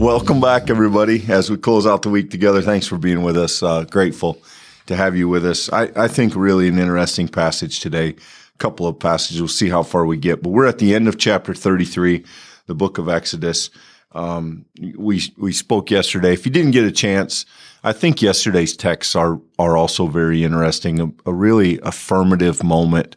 Welcome back, everybody, as we close out the week together. Thanks for being with us. Uh, grateful to have you with us. I, I think really an interesting passage today. A couple of passages. We'll see how far we get, but we're at the end of chapter 33, the book of Exodus. Um, we we spoke yesterday. If you didn't get a chance, I think yesterday's texts are are also very interesting. A, a really affirmative moment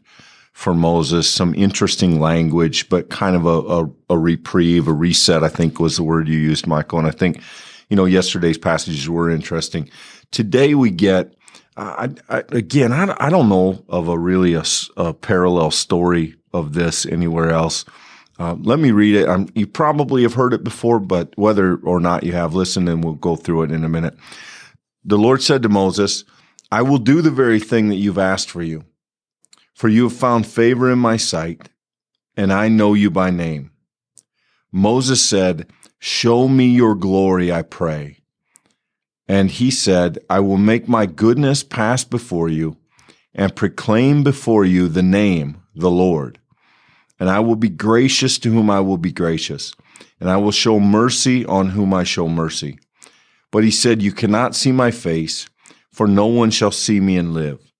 for Moses, some interesting language, but kind of a, a, a, reprieve, a reset, I think was the word you used, Michael. And I think, you know, yesterday's passages were interesting. Today we get, I, I, again, I, I don't know of a really a, a parallel story of this anywhere else. Uh, let me read it. I'm, you probably have heard it before, but whether or not you have, listened, and we'll go through it in a minute. The Lord said to Moses, I will do the very thing that you've asked for you for you have found favor in my sight, and I know you by name. Moses said, Show me your glory, I pray. And he said, I will make my goodness pass before you and proclaim before you the name, the Lord. And I will be gracious to whom I will be gracious, and I will show mercy on whom I show mercy. But he said, You cannot see my face, for no one shall see me and live.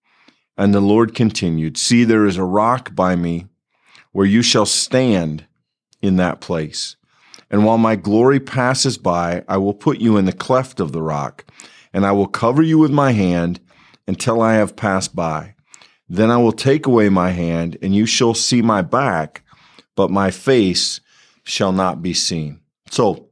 And the Lord continued, See, there is a rock by me where you shall stand in that place. And while my glory passes by, I will put you in the cleft of the rock, and I will cover you with my hand until I have passed by. Then I will take away my hand, and you shall see my back, but my face shall not be seen. So,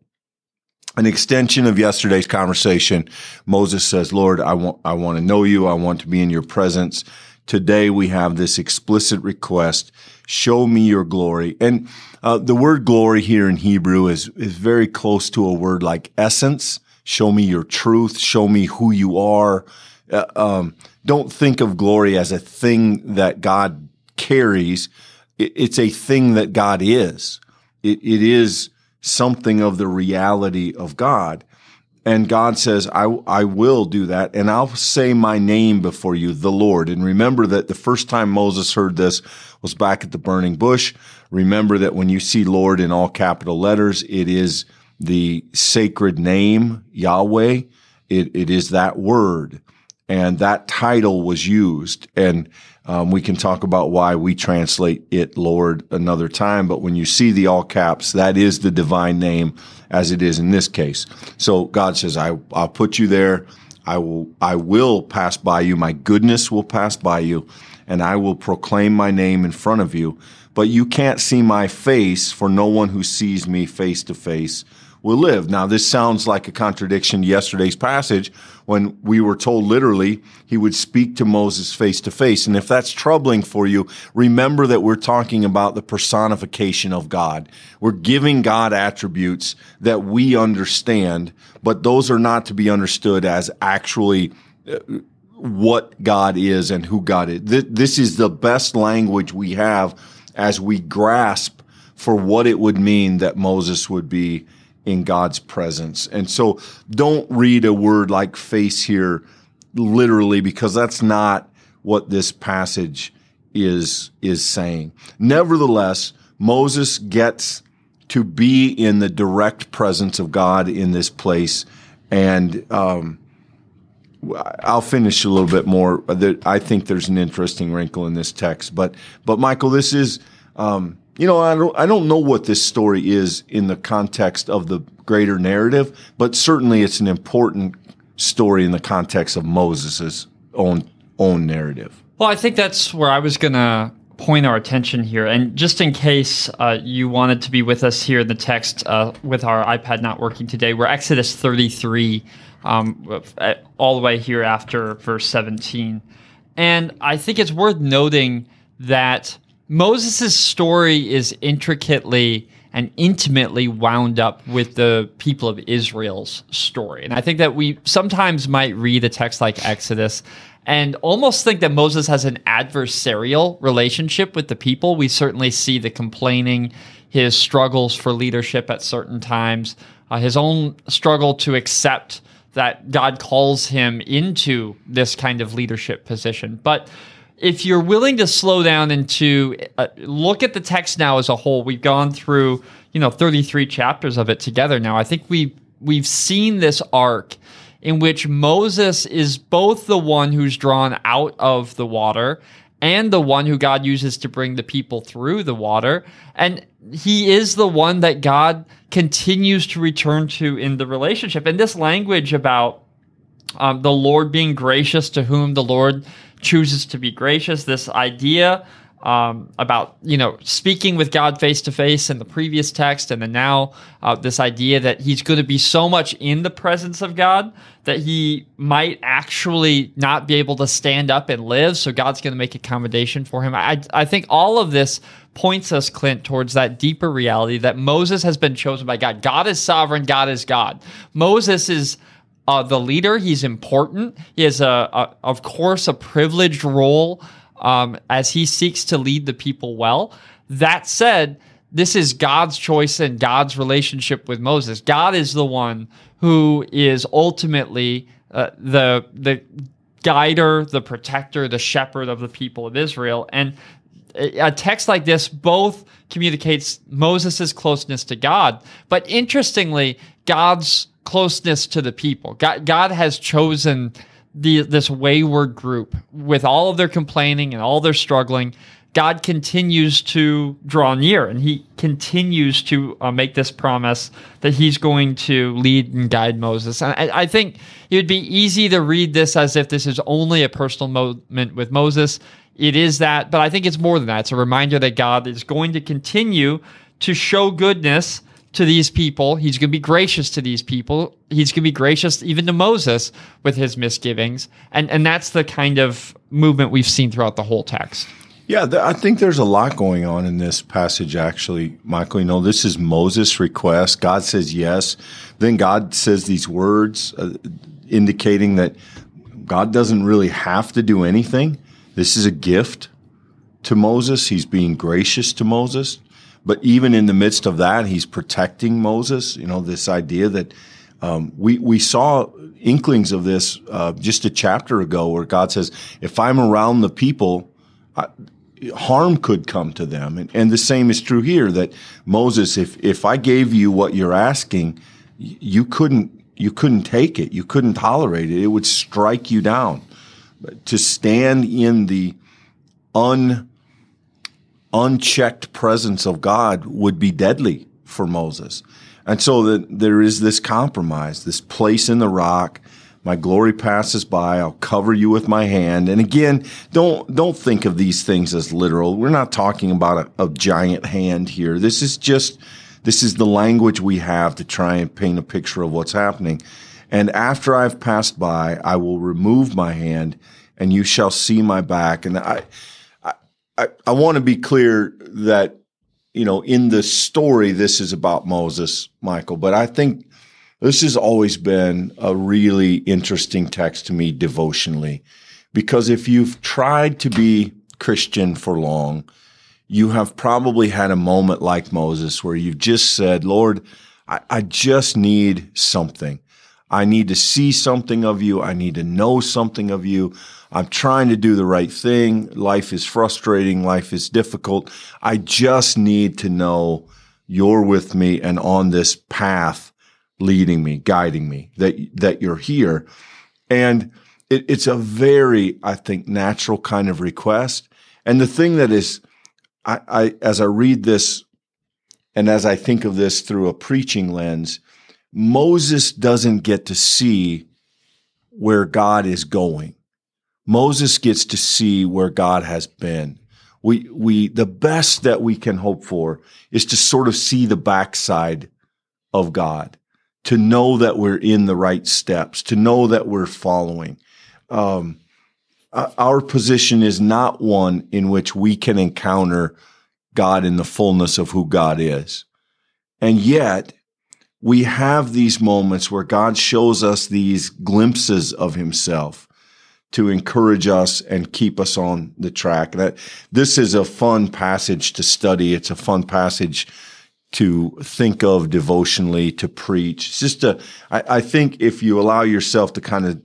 an extension of yesterday's conversation. Moses says, Lord, I want, I want to know you. I want to be in your presence. Today we have this explicit request. Show me your glory. And uh, the word glory here in Hebrew is, is very close to a word like essence. Show me your truth. Show me who you are. Uh, um, don't think of glory as a thing that God carries. It, it's a thing that God is. It, it is something of the reality of God. And God says, I, I will do that. And I'll say my name before you, the Lord. And remember that the first time Moses heard this was back at the burning bush. Remember that when you see Lord in all capital letters, it is the sacred name, Yahweh. It, it is that word. And that title was used. And um, we can talk about why we translate it Lord another time, but when you see the all caps, that is the divine name as it is in this case. So God says, I, I'll put you there. I will, I will pass by you. My goodness will pass by you and I will proclaim my name in front of you. But you can't see my face for no one who sees me face to face will live. Now, this sounds like a contradiction to yesterday's passage when we were told literally he would speak to Moses face to face. And if that's troubling for you, remember that we're talking about the personification of God. We're giving God attributes that we understand, but those are not to be understood as actually uh, what God is and who God is. This is the best language we have as we grasp for what it would mean that Moses would be in God's presence. And so don't read a word like face here literally because that's not what this passage is is saying. Nevertheless, Moses gets to be in the direct presence of God in this place and um, I'll finish a little bit more. I think there's an interesting wrinkle in this text, but but Michael, this is um, you know, I don't, I don't know what this story is in the context of the greater narrative, but certainly it's an important story in the context of Moses' own own narrative. Well, I think that's where I was going to point our attention here. And just in case uh, you wanted to be with us here in the text uh, with our iPad not working today, we're Exodus 33, um, all the way here after verse 17. And I think it's worth noting that Moses' story is intricately and intimately wound up with the people of Israel's story. And I think that we sometimes might read a text like Exodus and almost think that Moses has an adversarial relationship with the people. We certainly see the complaining, his struggles for leadership at certain times, uh, his own struggle to accept that God calls him into this kind of leadership position. But if you're willing to slow down and to uh, look at the text now as a whole, we've gone through, you know 33 chapters of it together now. I think we we've seen this arc in which Moses is both the one who's drawn out of the water and the one who God uses to bring the people through the water. And he is the one that God continues to return to in the relationship. And this language about um, the Lord being gracious to whom the Lord chooses to be gracious, this idea um, about you know speaking with God face to face in the previous text, and then now uh, this idea that he's going to be so much in the presence of God that he might actually not be able to stand up and live. So God's going to make accommodation for him. I I think all of this points us, Clint, towards that deeper reality that Moses has been chosen by God. God is sovereign. God is God. Moses is. Uh, the leader, he's important. He has a, a, of course, a privileged role um, as he seeks to lead the people well. That said, this is God's choice and God's relationship with Moses. God is the one who is ultimately uh, the the guider, the protector, the shepherd of the people of Israel. And a text like this both communicates Moses' closeness to God, but interestingly, God's closeness to the people. God, God has chosen the this wayward group with all of their complaining and all their struggling. God continues to draw near and he continues to uh, make this promise that he's going to lead and guide moses. And I, I, think it would be easy to read this as if this is only a personal moment with moses. It is that but i think it's more than that. It's a reminder that god is going to continue to show goodness to these people. He's going to be gracious to these people. He's going to be gracious even to Moses with his misgivings. And, and that's the kind of movement we've seen throughout the whole text. Yeah, th- I think there's a lot going on in this passage, actually, Michael. You know, this is Moses' request. God says yes. Then God says these words uh, indicating that God doesn't really have to do anything. This is a gift to Moses. He's being gracious to Moses. But even in the midst of that, he's protecting Moses. You know, this idea that um, we we saw inklings of this uh, just a chapter ago, where God says, "If I'm around the people." I, harm could come to them. And, and, the same is true here that Moses, if, if I gave you what you're asking, you couldn't, you couldn't take it. You couldn't tolerate it. It would strike you down. But to stand in the un, unchecked presence of God would be deadly for Moses. And so that there is this compromise, this place in the rock. My glory passes by. I'll cover you with my hand. And again, don't don't think of these things as literal. We're not talking about a, a giant hand here. This is just this is the language we have to try and paint a picture of what's happening. And after I've passed by, I will remove my hand, and you shall see my back. And I I, I want to be clear that, you know, in the story, this is about Moses, Michael, but I think this has always been a really interesting text to me devotionally. Because if you've tried to be Christian for long, you have probably had a moment like Moses where you've just said, Lord, I, I just need something. I need to see something of you. I need to know something of you. I'm trying to do the right thing. Life is frustrating. Life is difficult. I just need to know you're with me and on this path leading me, guiding me, that, that you're here. And it, it's a very, I think, natural kind of request. And the thing that is, I, I, as I read this and as I think of this through a preaching lens, Moses doesn't get to see where God is going. Moses gets to see where God has been. We, we, the best that we can hope for is to sort of see the backside of God, to know that we're in the right steps, to know that we're following. Um, our position is not one in which we can encounter God in the fullness of who God is. And yet, we have these moments where God shows us these glimpses of himself to encourage us and keep us on the track. That this is a fun passage to study. It's a fun passage to think of devotionally, to preach. It's just a, I, I think if you allow yourself to kind of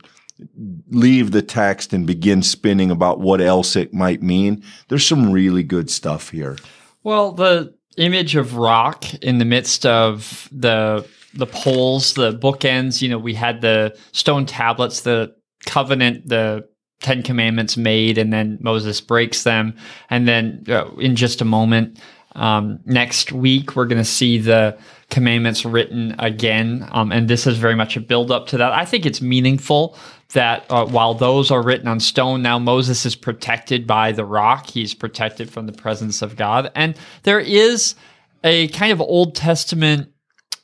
leave the text and begin spinning about what else it might mean, there's some really good stuff here. Well, the image of rock in the midst of the the poles, the bookends. You know, we had the stone tablets, the covenant, the Ten Commandments made, and then Moses breaks them. And then uh, in just a moment, um, next week, we're going to see the commandments written again. Um, and this is very much a build up to that. I think it's meaningful that uh, while those are written on stone, now Moses is protected by the rock. He's protected from the presence of God. And there is a kind of Old Testament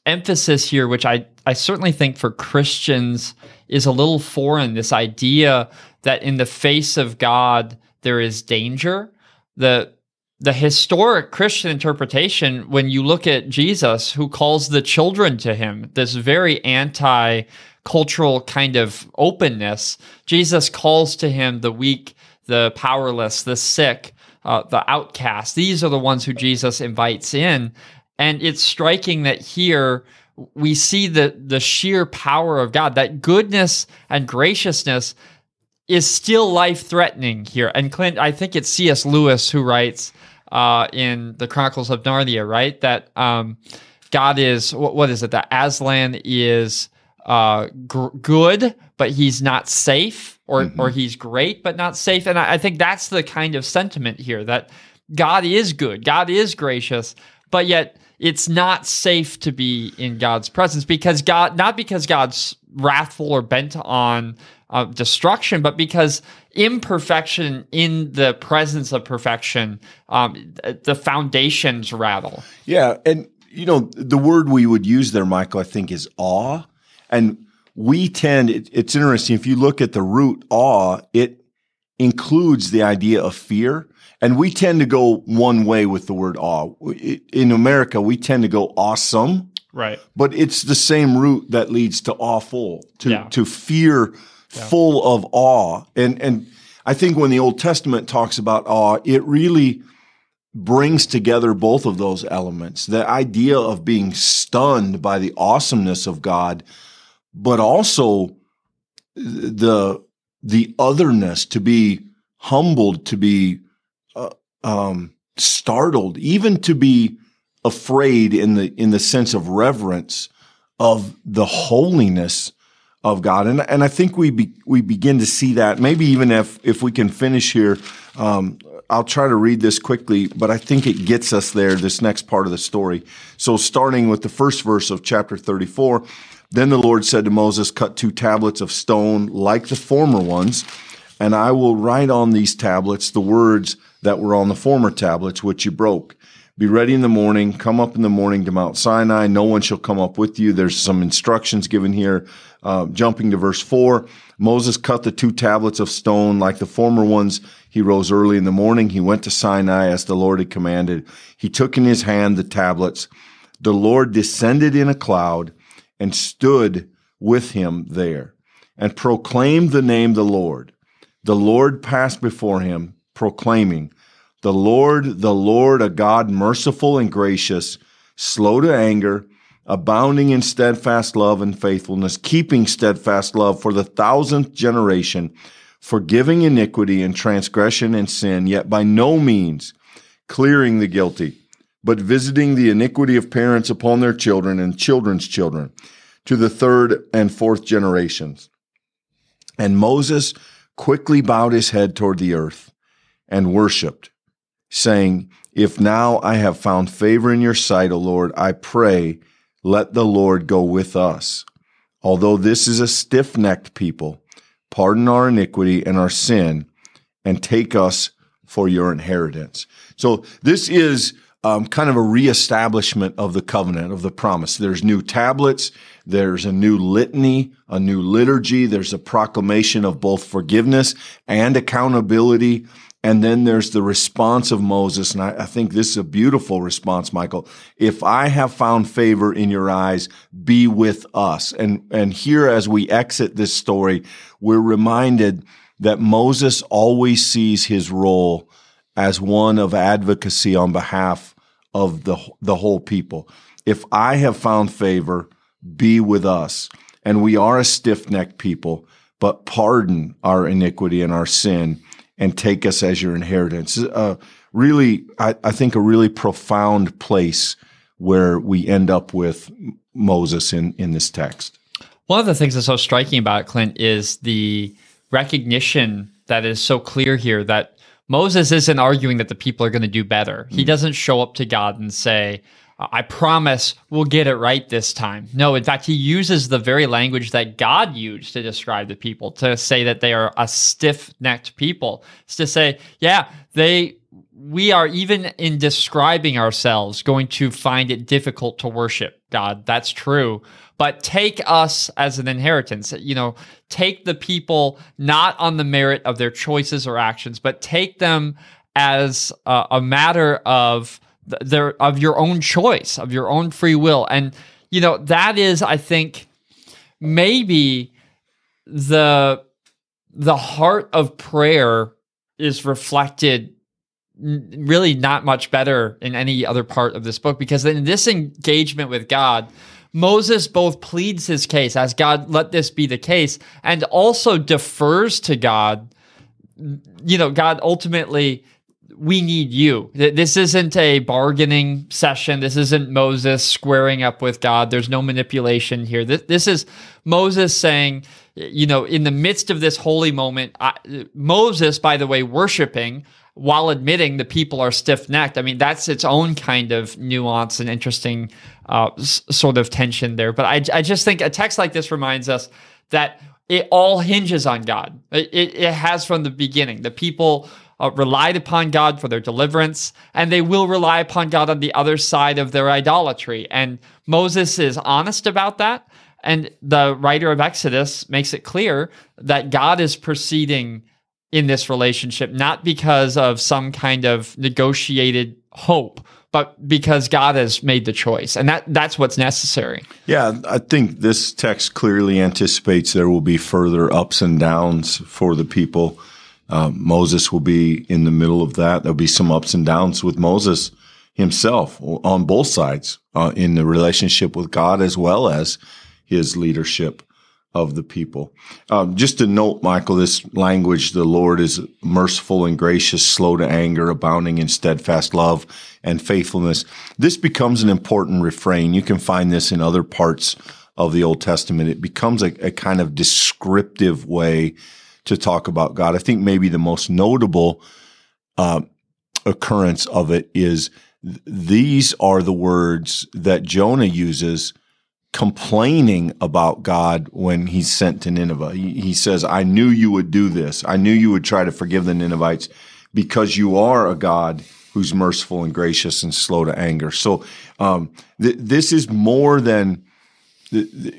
emphasis here, which I, I certainly think for Christians is a little foreign this idea that in the face of God, there is danger. The the historic Christian interpretation, when you look at Jesus, who calls the children to him, this very anti cultural kind of openness, Jesus calls to him the weak, the powerless, the sick, uh, the outcast. These are the ones who Jesus invites in. And it's striking that here we see the, the sheer power of God, that goodness and graciousness is still life threatening here. And Clint, I think it's C.S. Lewis who writes uh, in the Chronicles of Narnia, right? That um, God is what, what is it? That Aslan is uh, gr- good, but he's not safe, or mm-hmm. or he's great, but not safe. And I, I think that's the kind of sentiment here that God is good, God is gracious, but yet it's not safe to be in God's presence because God, not because God's wrathful or bent on uh, destruction, but because imperfection in the presence of perfection, um, the foundations rattle. Yeah. And, you know, the word we would use there, Michael, I think is awe. And we tend, it, it's interesting, if you look at the root awe, it includes the idea of fear. And we tend to go one way with the word awe. In America, we tend to go awesome. Right. But it's the same root that leads to awful, to, yeah. to fear yeah. full of awe. And, and I think when the Old Testament talks about awe, it really brings together both of those elements. The idea of being stunned by the awesomeness of God, but also the, the otherness to be humbled, to be uh, um, startled, even to be afraid in the in the sense of reverence of the holiness of God. And, and I think we be, we begin to see that. Maybe even if, if we can finish here, um, I'll try to read this quickly, but I think it gets us there, this next part of the story. So starting with the first verse of chapter 34, then the Lord said to Moses, cut two tablets of stone like the former ones, and I will write on these tablets the words that were on the former tablets, which you broke. Be ready in the morning. Come up in the morning to Mount Sinai. No one shall come up with you. There's some instructions given here. Uh, jumping to verse four, Moses cut the two tablets of stone like the former ones. He rose early in the morning. He went to Sinai as the Lord had commanded. He took in his hand the tablets. The Lord descended in a cloud and stood with him there and proclaimed the name the Lord. The Lord passed before him, proclaiming, the Lord, the Lord, a God merciful and gracious, slow to anger, abounding in steadfast love and faithfulness, keeping steadfast love for the thousandth generation, forgiving iniquity and transgression and sin, yet by no means clearing the guilty, but visiting the iniquity of parents upon their children and children's children to the third and fourth generations. And Moses quickly bowed his head toward the earth and worshiped saying, If now I have found favor in your sight, O Lord, I pray, let the Lord go with us. Although this is a stiff necked people, pardon our iniquity and our sin, and take us for your inheritance. So this is um, kind of a reestablishment of the covenant, of the promise. There's new tablets, there's a new litany, a new liturgy, there's a proclamation of both forgiveness and accountability. And then there's the response of Moses. And I, I, think this is a beautiful response, Michael. If I have found favor in your eyes, be with us. And, and here as we exit this story, we're reminded that Moses always sees his role as one of advocacy on behalf of the, the whole people. If I have found favor, be with us. And we are a stiff necked people, but pardon our iniquity and our sin and take us as your inheritance. A really, I, I think, a really profound place where we end up with Moses in, in this text. One of the things that's so striking about it, Clint, is the recognition that is so clear here that Moses isn't arguing that the people are going to do better. He mm. doesn't show up to God and say, I promise we'll get it right this time. No, in fact, he uses the very language that God used to describe the people, to say that they are a stiff necked people. It's to say, yeah, they, we are even in describing ourselves going to find it difficult to worship God. That's true. But take us as an inheritance. You know, take the people not on the merit of their choices or actions, but take them as a, a matter of, their of your own choice, of your own free will. And you know, that is I think maybe the the heart of prayer is reflected really not much better in any other part of this book because in this engagement with God, Moses both pleads his case as God, let this be the case, and also defers to God. You know, God ultimately we need you. This isn't a bargaining session. This isn't Moses squaring up with God. There's no manipulation here. This, is Moses saying, you know, in the midst of this holy moment, I, Moses, by the way, worshiping while admitting the people are stiff necked. I mean, that's its own kind of nuance and interesting uh, s- sort of tension there. But I, I just think a text like this reminds us that it all hinges on God. It, it, it has from the beginning. The people uh, relied upon God for their deliverance, and they will rely upon God on the other side of their idolatry. And Moses is honest about that. And the writer of Exodus makes it clear that God is proceeding in this relationship, not because of some kind of negotiated hope, but because God has made the choice. And that, that's what's necessary. Yeah, I think this text clearly anticipates there will be further ups and downs for the people uh, Moses will be in the middle of that. There'll be some ups and downs with Moses himself on both sides uh, in the relationship with God as well as his leadership of the people. Um, just to note, Michael, this language, the Lord is merciful and gracious, slow to anger, abounding in steadfast love and faithfulness. This becomes an important refrain. You can find this in other parts of the Old Testament. It becomes a, a kind of descriptive way to talk about God. I think maybe the most notable uh, occurrence of it is th- these are the words that Jonah uses complaining about God when he's sent to Nineveh. He, says, I knew you would do this. I knew you would try to forgive the Ninevites because you are a God who's merciful and gracious and slow to anger. So um, th- this is more than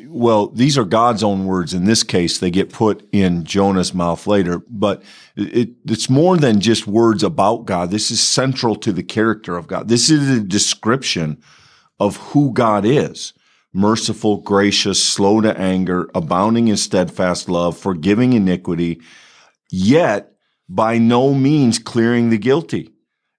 well, these are God's own words. In this case, they get put in Jonah's mouth later, but it, it's more than just words about God. This is central to the character of God. This is a description of who God is. Merciful, gracious, slow to anger, abounding in steadfast love, forgiving iniquity, yet by no means clearing the guilty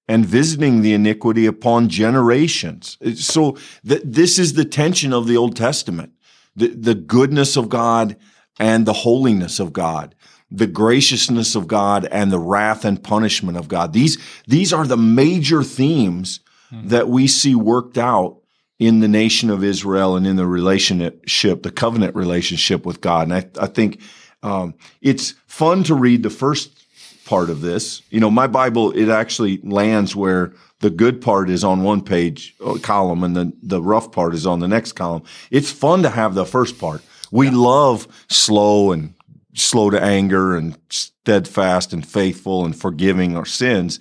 and visiting the iniquity upon generations. So th- this is the tension of the Old Testament. The, the goodness of God and the holiness of God, the graciousness of God and the wrath and punishment of God. These, these are the major themes mm-hmm. that we see worked out in the nation of Israel and in the relationship, the covenant relationship with God. And I, I think um, it's fun to read the first part of this. You know, my Bible, it actually lands where the good part is on one page uh, column and the, the rough part is on the next column. It's fun to have the first part. We yeah. love slow and slow to anger and steadfast and faithful and forgiving our sins.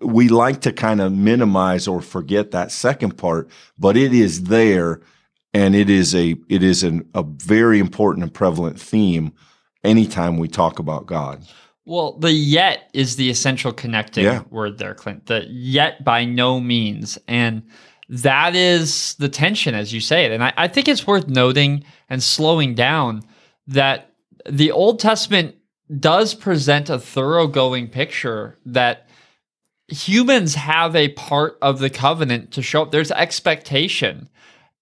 We like to kind of minimize or forget that second part, but it is there and it is a, it is an, a very important and prevalent theme anytime we talk about God. Well, the yet is the essential connecting yeah. word there, Clint. The yet by no means. And that is the tension, as you say it. And I, I think it's worth noting and slowing down that the Old Testament does present a thoroughgoing picture that humans have a part of the covenant to show up. There's expectation.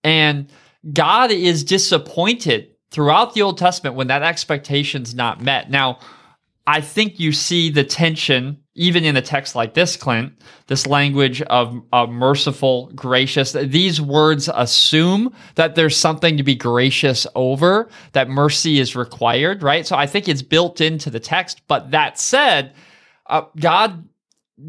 And God is disappointed throughout the Old Testament when that expectation's not met. Now, I think you see the tension even in a text like this, Clint, this language of, of merciful, gracious, these words assume that there's something to be gracious over, that mercy is required, right? So I think it's built into the text. But that said, uh, God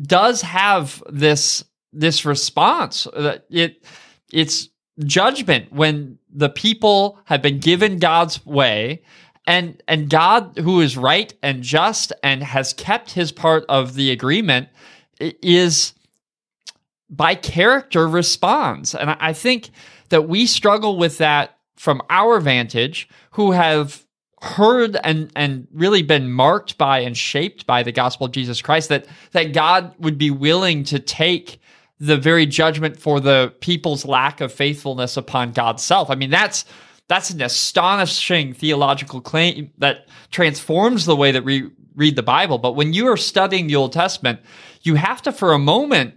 does have this this response that it it's judgment when the people have been given God's way and and God who is right and just and has kept his part of the agreement is by character responds. And I think that we struggle with that from our vantage who have heard and and really been marked by and shaped by the gospel of Jesus Christ that that God would be willing to take the very judgment for the people's lack of faithfulness upon God's self. I mean that's that's an astonishing theological claim that transforms the way that we read the Bible. But when you are studying the Old Testament, you have to, for a moment,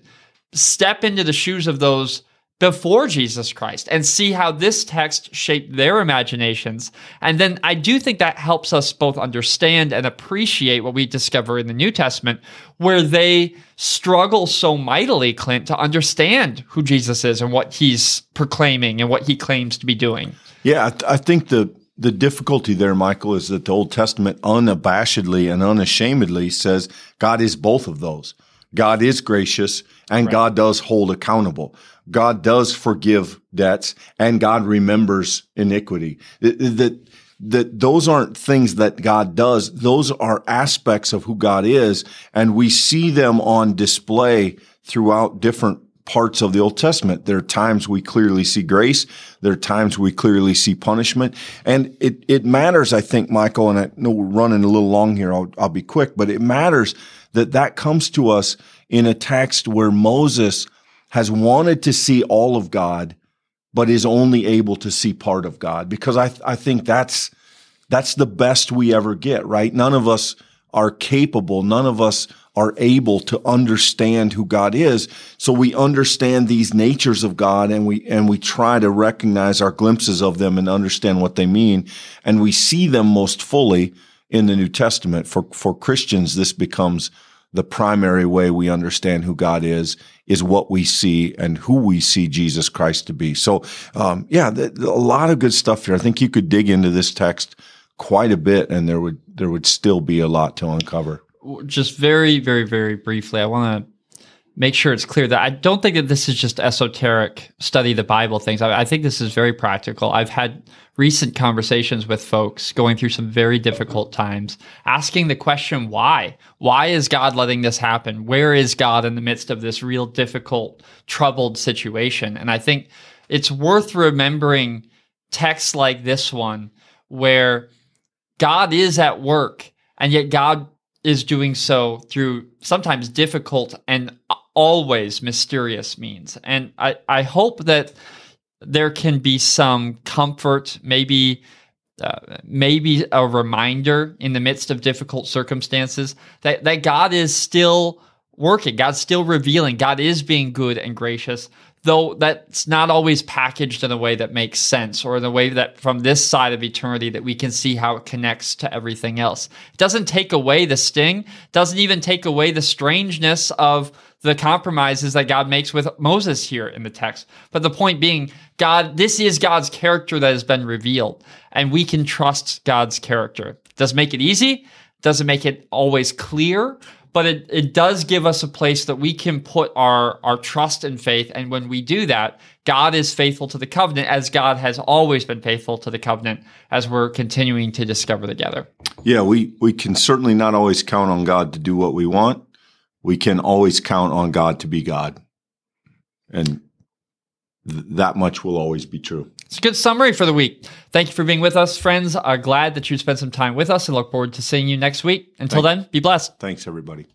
step into the shoes of those before Jesus Christ and see how this text shaped their imaginations. And then I do think that helps us both understand and appreciate what we discover in the New Testament, where they struggle so mightily, Clint, to understand who Jesus is and what he's proclaiming and what he claims to be doing. Yeah, I, th- I think the the difficulty there, Michael, is that the Old Testament unabashedly and unashamedly says God is both of those. God is gracious and right. God does hold accountable. God does forgive debts and God remembers iniquity. That, that those aren't things that God does. Those are aspects of who God is. And we see them on display throughout different parts of the Old Testament. There are times we clearly see grace. There are times we clearly see punishment. And it, it matters, I think, Michael, and I know we're running a little long here. I'll, I'll be quick, but it matters that that comes to us in a text where Moses has wanted to see all of God, but is only able to see part of God. Because I, I think that's, that's the best we ever get, right? None of us are capable. None of us are able to understand who God is. So we understand these natures of God and we, and we try to recognize our glimpses of them and understand what they mean. And we see them most fully in the New Testament. For, for Christians, this becomes the primary way we understand who God is, is what we see and who we see Jesus Christ to be. So, um, yeah, th- a lot of good stuff here. I think you could dig into this text quite a bit and there would, there would still be a lot to uncover just very, very, very briefly, I want to make sure it's clear that I don't think that this is just esoteric study the Bible things. I, I, think this is very practical. I've had recent conversations with folks going through some very difficult times, asking the question, why? Why is God letting this happen? Where is God in the midst of this real difficult, troubled situation? And I think it's worth remembering texts like this one where God is at work and yet God is doing so through sometimes difficult and always mysterious means. And I, I hope that there can be some comfort, maybe uh, maybe a reminder in the midst of difficult circumstances that, that God is still working, God's still revealing, God is being good and gracious, though that's not always packaged in a way that makes sense or in a way that from this side of eternity that we can see how it connects to everything else. It doesn't take away the sting, doesn't even take away the strangeness of the compromises that God makes with Moses here in the text. But the point being, God, this is God's character that has been revealed, and we can trust God's character. Does make it easy, doesn't make it always clear, but it, it does give us a place that we can put our, our trust and faith. And when we do that, God is faithful to the covenant as God has always been faithful to the covenant as we're continuing to discover together. Yeah, we, we can certainly not always count on God to do what we want. We can always count on God to be God. And th- that much will always be true. It's a good summary for the week. Thank you for being with us, friends. Are glad that you spent some time with us and look forward to seeing you next week. Until then, be blessed. Thanks, everybody.